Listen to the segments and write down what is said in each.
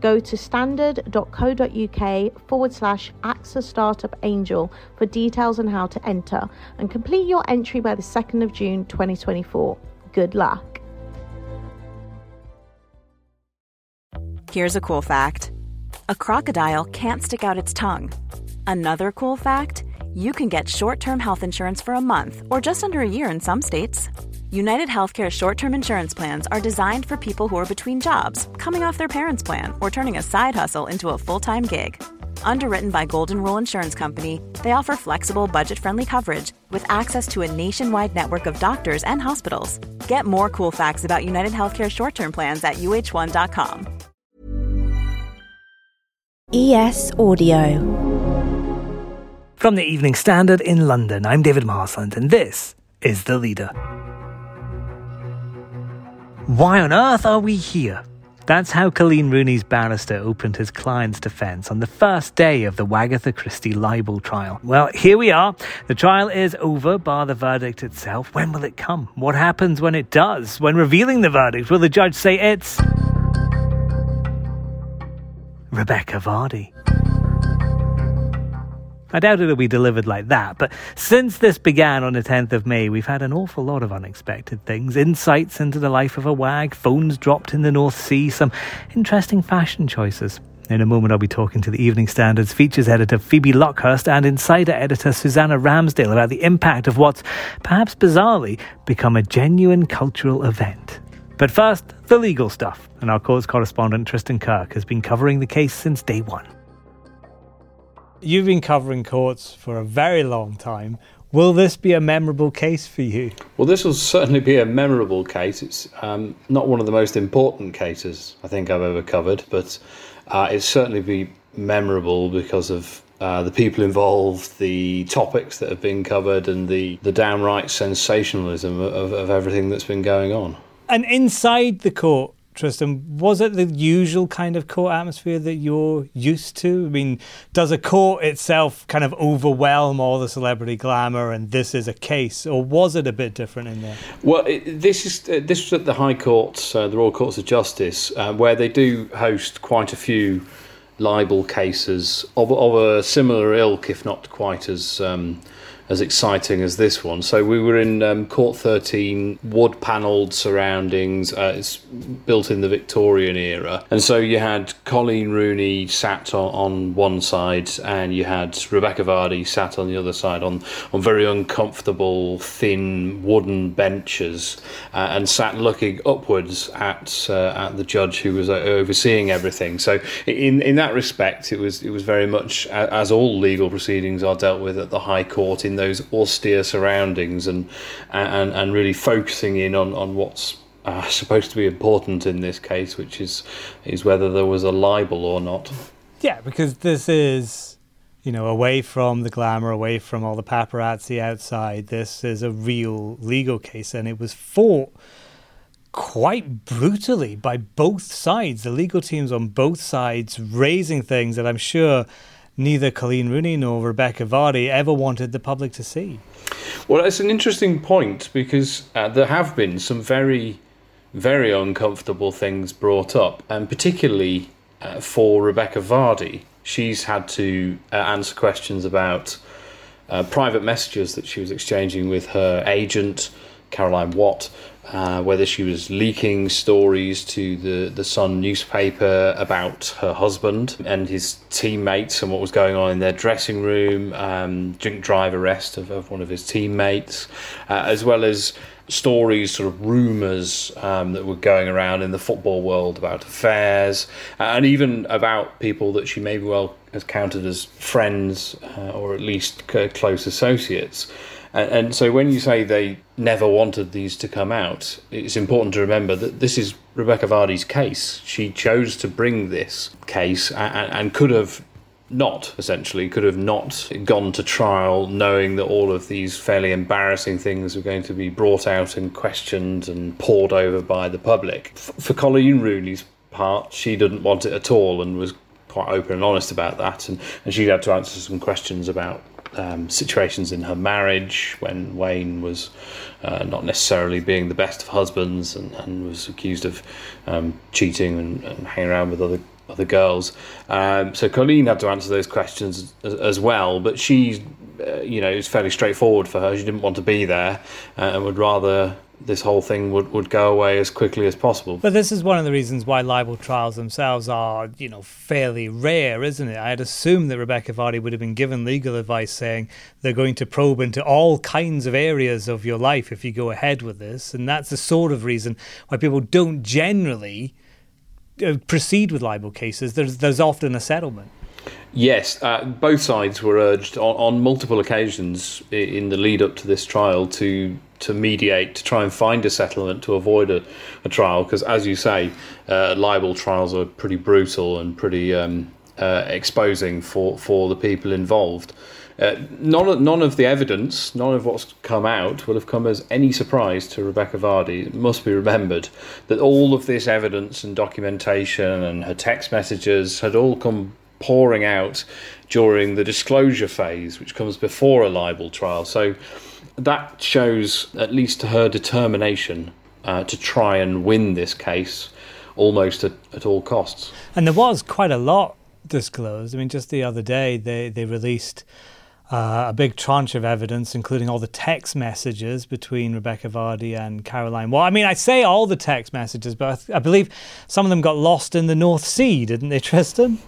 Go to standard.co.uk forward slash AXA Startup Angel for details on how to enter and complete your entry by the 2nd of June 2024. Good luck. Here's a cool fact a crocodile can't stick out its tongue. Another cool fact you can get short term health insurance for a month or just under a year in some states. United Healthcare short term insurance plans are designed for people who are between jobs, coming off their parents' plan, or turning a side hustle into a full time gig. Underwritten by Golden Rule Insurance Company, they offer flexible, budget friendly coverage with access to a nationwide network of doctors and hospitals. Get more cool facts about United Healthcare short term plans at uh1.com. ES Audio. From the Evening Standard in London, I'm David Marsland, and this is The Leader. Why on earth are we here? That's how Coleen Rooney's barrister opened his client's defence on the first day of the Wagatha Christie libel trial. Well, here we are. The trial is over, bar the verdict itself. When will it come? What happens when it does? When revealing the verdict, will the judge say it's. Rebekah Vardy? I doubt it'll be delivered like that, but since this began on the 10th of May, we've had an awful lot of unexpected things. Insights into the life of a wag, phones dropped in the North Sea, some interesting fashion choices. In a moment, I'll be talking to the Evening Standard's features editor Phoebe Luckhurst and insider editor Suzannah Ramsdale about the impact of what's, perhaps bizarrely, become a genuine cultural event. But first, the legal stuff, and our courts correspondent Tristan Kirk has been covering the case since day one. You've been covering courts for a very long time. Will this be a memorable case for you? Well, this will certainly be a memorable case. It's um, not one of the most important cases I think I've ever covered, but uh, it's certainly be memorable because of uh, the people involved, the topics that have been covered, and the, the downright sensationalism of, of everything that's been going on. And inside the court, Tristan, was it the usual kind of court atmosphere that you're used to? I mean, does a court itself kind of overwhelm all the celebrity glamour and this is a case, or was it a bit different in there? Well, it, this is uh, this was at the High Courts, uh, the Royal Courts of Justice, uh, where they do host quite a few libel cases of, of a similar ilk, if not quite as. Um, as exciting as this one. So we were in um, Court 13, wood panelled surroundings. Uh, it's built in the Victorian era. And so you had Colleen Rooney sat on, on one side, and you had Rebekah Vardy sat on the other side on, on very uncomfortable, thin wooden benches uh, and sat looking upwards at uh, at the judge who was uh, overseeing everything. So in in that respect, it was it was very much as all legal proceedings are dealt with at the High Court in those austere surroundings and and, and really focusing in on, on what's uh, supposed to be important in this case, which is is whether there was a libel or not. Yeah, because this is, you know, away from the glamour, away from all the paparazzi outside. This is a real legal case, and it was fought quite brutally by both sides. The legal teams on both sides raising things that I'm sure neither Coleen Rooney nor Rebekah Vardy ever wanted the public to see. Well, it's an interesting point because uh, there have been some very, very uncomfortable things brought up, and particularly uh, for Rebekah Vardy. She's had to uh, answer questions about uh, private messages that she was exchanging with her agent, Caroline Watt, uh, whether she was leaking stories to the, the Sun newspaper about her husband and his teammates and what was going on in their dressing room, um, drink drive arrest of, of one of his teammates, uh, as well as stories, sort of rumours um, that were going around in the football world about affairs, uh, and even about people that she maybe well has counted as friends uh, or at least close associates. And, and so when you say they never wanted these to come out, it's important to remember that this is Rebekah Vardy's case. She chose to bring this case and, and could have not, essentially, could have not gone to trial knowing that all of these fairly embarrassing things were going to be brought out and questioned and poured over by the public. F- for coleen Rooney's part, she didn't want it at all and was quite open and honest about that. And, and she had to answer some questions about um, situations in her marriage when Wayne was uh, not necessarily being the best of husbands and, and was accused of um, cheating and, and hanging around with other other girls. Um, so Coleen had to answer those questions as, as well, but she, uh, you know, it was fairly straightforward for her. She didn't want to be there uh, and would rather this whole thing would, would go away as quickly as possible. But this is one of the reasons why libel trials themselves are, you know, fairly rare, isn't it? I'd assume that Rebekah Vardy would have been given legal advice saying they're going to probe into all kinds of areas of your life if you go ahead with this. And that's the sort of reason why people don't generally proceed with libel cases. There's, there's often a settlement. Yes, uh, both sides were urged on, on, multiple occasions in the lead up to this trial to to mediate to try and find a settlement to avoid a, a trial because, as you say, uh, libel trials are pretty brutal and pretty um, uh, exposing for, for the people involved. Uh, none, of, none of the evidence, none of what's come out will have come as any surprise to Rebekah Vardy. It must be remembered that all of this evidence and documentation and her text messages had all come pouring out during the disclosure phase, which comes before a libel trial. So that shows at least her determination uh, to try and win this case almost at, at all costs. And there was quite a lot disclosed. I mean, just the other day, they, they released uh, a big tranche of evidence, including all the text messages between Rebekah Vardy and Caroline. Well, I mean, I say all the text messages, but I, I believe some of them got lost in the North Sea, didn't they, Tristan?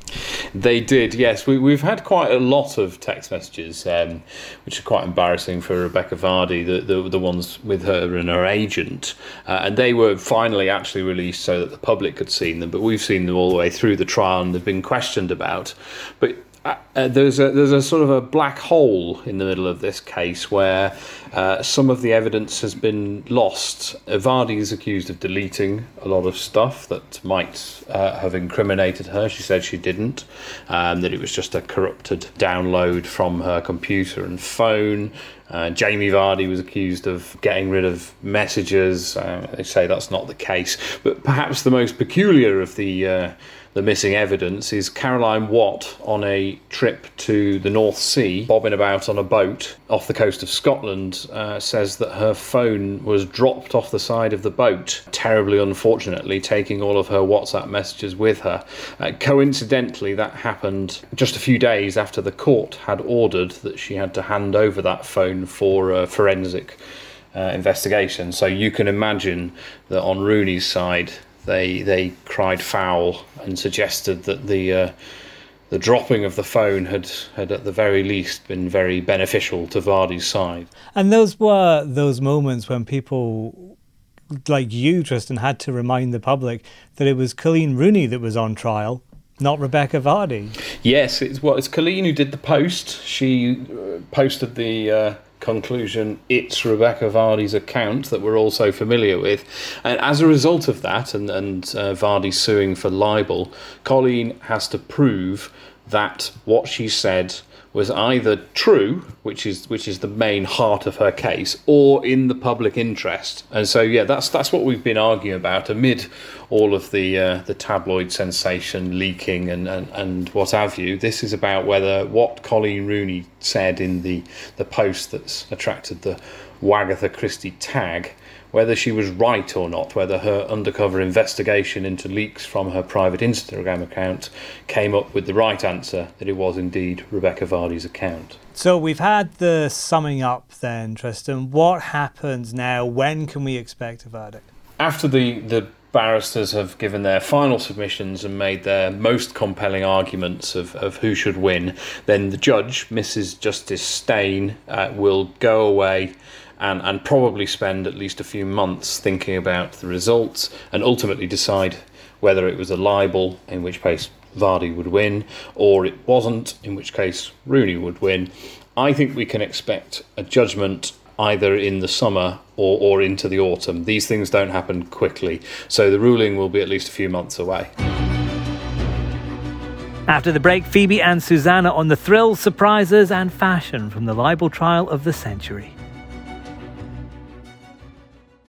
They did, yes. We, have had quite a lot of text messages, um, which are quite embarrassing for Rebekah Vardy, the, the, the ones with her and her agent. Uh, and they were finally actually released so that the public could see them, but we've seen them all the way through the trial and they've been questioned about. But uh, uh, there's a there's a sort of a black hole in the middle of this case where uh, some of the evidence has been lost. Vardy is accused of deleting a lot of stuff that might uh, have incriminated her. She said she didn't, um, that it was just a corrupted download from her computer and phone. Uh, Jamie Vardy was accused of getting rid of messages. Uh, they say that's not the case, but perhaps the most peculiar of the the missing evidence is Caroline Watt on a trip to the North Sea, bobbing about on a boat off the coast of Scotland, uh, says that her phone was dropped off the side of the boat, terribly unfortunately, taking all of her WhatsApp messages with her. Uh, coincidentally, that happened just a few days after the court had ordered that she had to hand over that phone for uh, forensic. Uh, investigation. So you can imagine that on Rooney's side, they they cried foul and suggested that the uh, the dropping of the phone had, had at the very least been very beneficial to Vardy's side. And those were those moments when people like you, Tristan, had to remind the public that it was Coleen Rooney that was on trial, not Rebekah Vardy. Yes, it's well, it's Coleen who did the post. She uh, posted the. Uh, conclusion it's Rebekah Vardy's account that we're also familiar with. And as a result of that, and, and uh, Vardy suing for libel, Coleen has to prove that what she said was either true, which is which is the main heart of her case, or in the public interest. And so, yeah, that's that's what we've been arguing about amid all of the uh, the tabloid sensation, leaking, and, and and what have you. This is about whether what Coleen Rooney said in the the post that's attracted the Wagatha Christie tag whether she was right or not, whether her undercover investigation into leaks from her private Instagram account came up with the right answer that it was indeed Rebekah Vardy's account. So we've had the summing up then, Tristan. What happens now? When can we expect a verdict? After the, the barristers have given their final submissions and made their most compelling arguments of, of who should win, then the judge, Mrs. Justice Steyn, uh, will go away and, and probably spend at least a few months thinking about the results and ultimately decide whether it was a libel, in which case Vardy would win, or it wasn't, in which case Rooney would win. I think we can expect a judgment either in the summer or, or into the autumn. These things don't happen quickly, so the ruling will be at least a few months away. After the break, Phoebe and Suzannah on the thrills, surprises, and fashion from the libel trial of the century.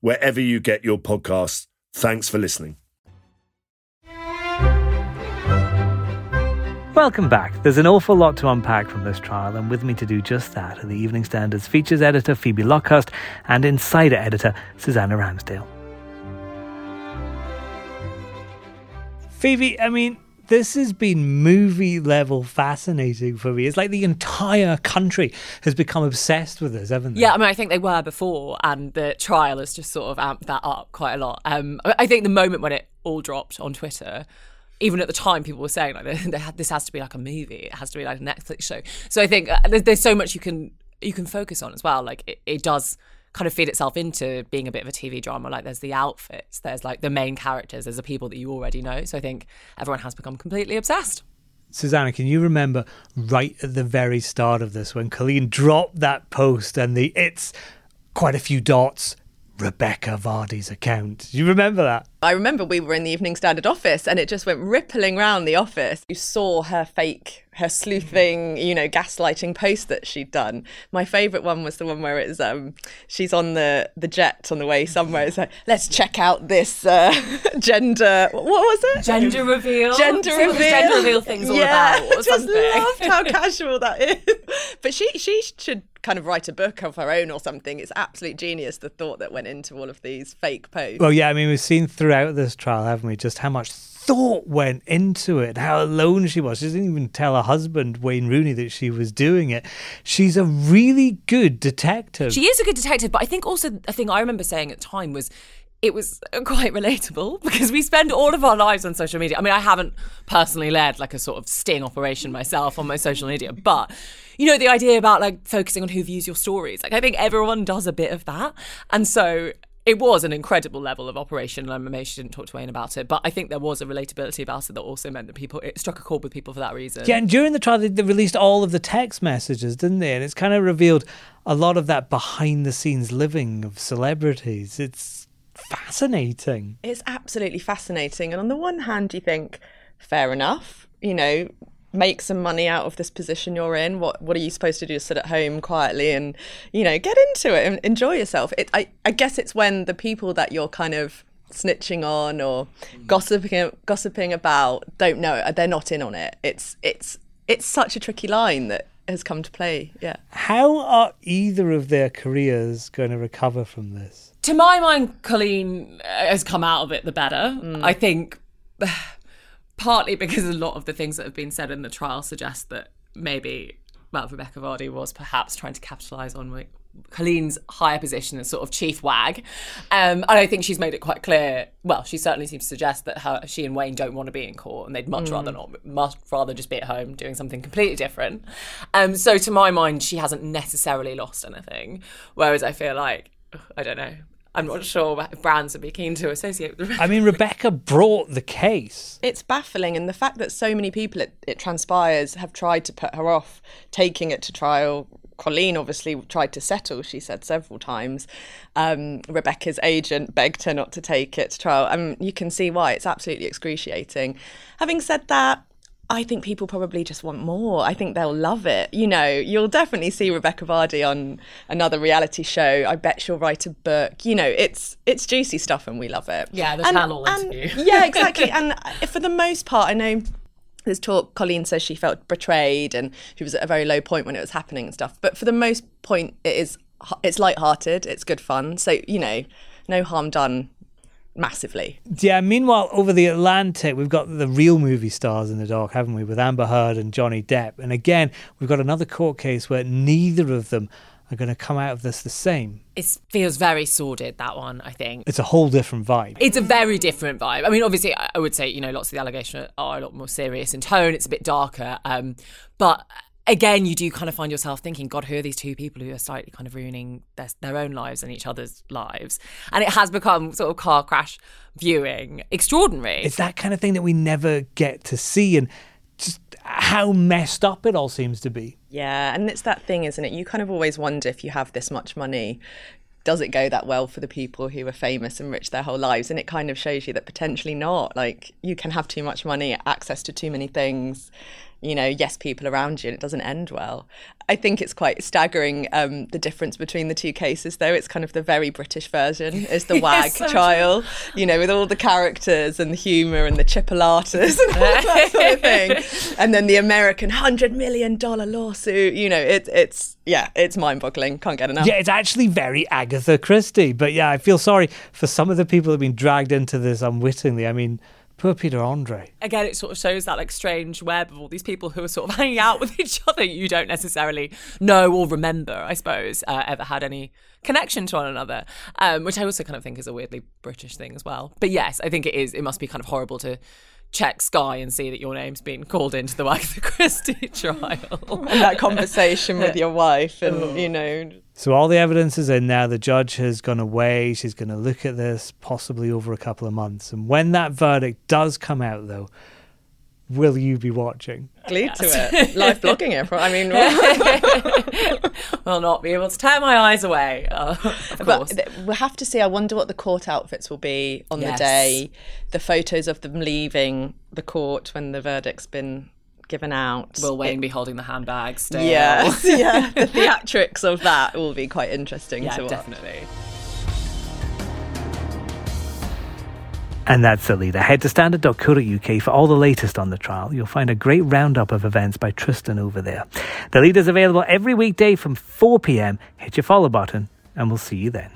wherever you get your podcasts. Thanks for listening. Welcome back. There's an awful lot to unpack from this trial, and with me to do just that are the Evening Standard's features editor Phoebe Luckhurst and insider editor Suzannah Ramsdale. Phoebe, I mean, this has been movie level fascinating for me. It's like the entire country has become obsessed with this, haven't they? Yeah, I mean, I think they were before, and the trial has just sort of amped that up quite a lot. Um, I think the moment when it all dropped on Twitter, even at the time, people were saying like, "This has to be like a movie. It has to be like a Netflix show." So I think uh, there's, there's so much you can you can focus on as well. Like it, it does kind of feed itself into being a bit of a TV drama. Like there's the outfits, there's like the main characters, there's the people that you already know. So I think everyone has become completely obsessed. Suzannah, can you remember right at the very start of this when Coleen dropped that post and the it's quite a few dots Rebekah Vardy's account. Do you remember that? I remember we were in the Evening Standard office and it just went rippling around the office. You saw her fake her sleuthing, you know, gaslighting post that she'd done. My favourite one was the one where it's um she's on the the jet on the way somewhere. It's like, let's check out this uh, gender. What was it? Gender reveal. Gender See reveal. Gender reveal things all yeah, about. Or just something. loved how casual that is. But she she should kind of write a book of her own or something. It's absolute genius the thought that went into all of these fake posts. Well, yeah, I mean, we've seen throughout this trial, haven't we, just how much thought went into it, how alone she was. She didn't even tell her husband, Wayne Rooney, that she was doing it. She's a really good detective. She is a good detective, but I think also a thing I remember saying at the time was it was uh, quite relatable because we spend all of our lives on social media. I mean, I haven't personally led like a sort of sting operation myself on my social media, but you know, the idea about like focusing on who views your stories. Like, I think everyone does a bit of that. And so it was an incredible level of operation. And i maybe she didn't talk to Wayne about it, but I think there was a relatability about it that also meant that people, it struck a chord with people for that reason. Yeah, and during the trial, they, they released all of the text messages, didn't they? And it's kind of revealed a lot of that behind the scenes living of celebrities. It's fascinating. It's absolutely fascinating. And on the one hand, you think, fair enough, you know, make some money out of this position you're in. What what are you supposed to do? Sit at home quietly and, you know, get into it and enjoy yourself. It, I, I guess it's when the people that you're kind of snitching on or mm. gossiping gossiping about don't know they're not in on it. It's it's it's such a tricky line that has come to play. Yeah. How are either of their careers going to recover from this? To my mind, Coleen uh, has come out of it the better. Mm. I think partly because a lot of the things that have been said in the trial suggest that maybe well, Rebekah Vardy was perhaps trying to capitalise on Coleen's higher position as sort of chief wag. Um, and I think she's made it quite clear. Well, she certainly seems to suggest that her, she and Wayne don't want to be in court, and they'd much rather not, much rather just be at home doing something completely different. Um, so to my mind, she hasn't necessarily lost anything. Whereas I feel like I don't know. I'm not sure brands would be keen to associate with Rebekah. I mean, Rebekah brought the case. It's baffling, and the fact that so many people, it, it transpires, have tried to put her off taking it to trial. Coleen obviously tried to settle, she said several times. Um, Rebekah's agent begged her not to take it to trial. I mean, you can see why. It's absolutely excruciating. Having said that, I think people probably just want more. I think they'll love it. You know, you'll definitely see Rebekah Vardy on another reality show. I bet she'll write a book. You know, it's it's juicy stuff and we love it. Yeah, the And- channel and- interview. Yeah, exactly. and for the most part, I know there's talk. Coleen says she felt betrayed and she was at a very low point when it was happening and stuff. But for the most point, it is it's light-hearted. It's good fun. So you know, no harm done massively. Yeah, meanwhile, over the Atlantic, we've got the real movie stars in the dark, haven't we, with Amber Heard and Johnny Depp. And again, we've got another court case where neither of them are going to come out of this the same. It feels very sordid, that one, I think. It's a whole different vibe. It's a very different vibe. I mean, obviously, I would say, you know, lots of the allegations are a lot more serious in tone. It's a bit darker. Um, but again, you do kind of find yourself thinking, God, who are these two people who are slightly kind of ruining their, their own lives and each other's lives? And it has become sort of car crash viewing extraordinary. It's that kind of thing that we never get to see. And just how messed up it all seems to be. Yeah, and it's that thing, isn't it? You kind of always wonder if you have this much money, does it go that well for the people who are famous and rich their whole lives? And it kind of shows you that potentially not. Like you can have too much money, access to too many things, you know, yes, people around you, and it doesn't end well. I think it's quite staggering um, the difference between the two cases, though. It's kind of the very British version is the WAG so trial, true. you know, with all the characters and the humour and the chipolatas and all that sort of thing. And then the American $100 million lawsuit, you know, it, it's, yeah, it's mind boggling. Can't get enough. Yeah, it's actually very Agatha Christie. But yeah, I feel sorry for some of the people who have been dragged into this unwittingly. I mean, Poor Peter Andre. Again, it sort of shows that like strange web of all these people who are sort of hanging out with each other. You don't necessarily know or remember, I suppose, uh, ever had any connection to one another, um, which I also kind of think is a weirdly British thing as well. But yes, I think it is. It must be kind of horrible to check Sky and see that your name's been called into the Wagatha Christie trial. and that conversation with your wife, and oh. you know. So all the evidence is in now. The judge has gone away. She's going to look at this possibly over a couple of months. And when that verdict does come out, though, will you be watching? Glued yes. to it, live blogging it. I mean, will not be able to tear my eyes away. Uh, but we'll have to see. I wonder what the court outfits will be on yes. the day. The photos of them leaving the court when the verdict's been given out. Will Wayne it, be holding the handbag still? Yes, yeah. The theatrics of that will be quite interesting yeah, to watch. definitely. And that's the leader. Head to standard.co.uk for all the latest on the trial. You'll find a great roundup of events by Tristan over there. The leader's available every weekday from 4 pm. Hit your follow button, and we'll see you then.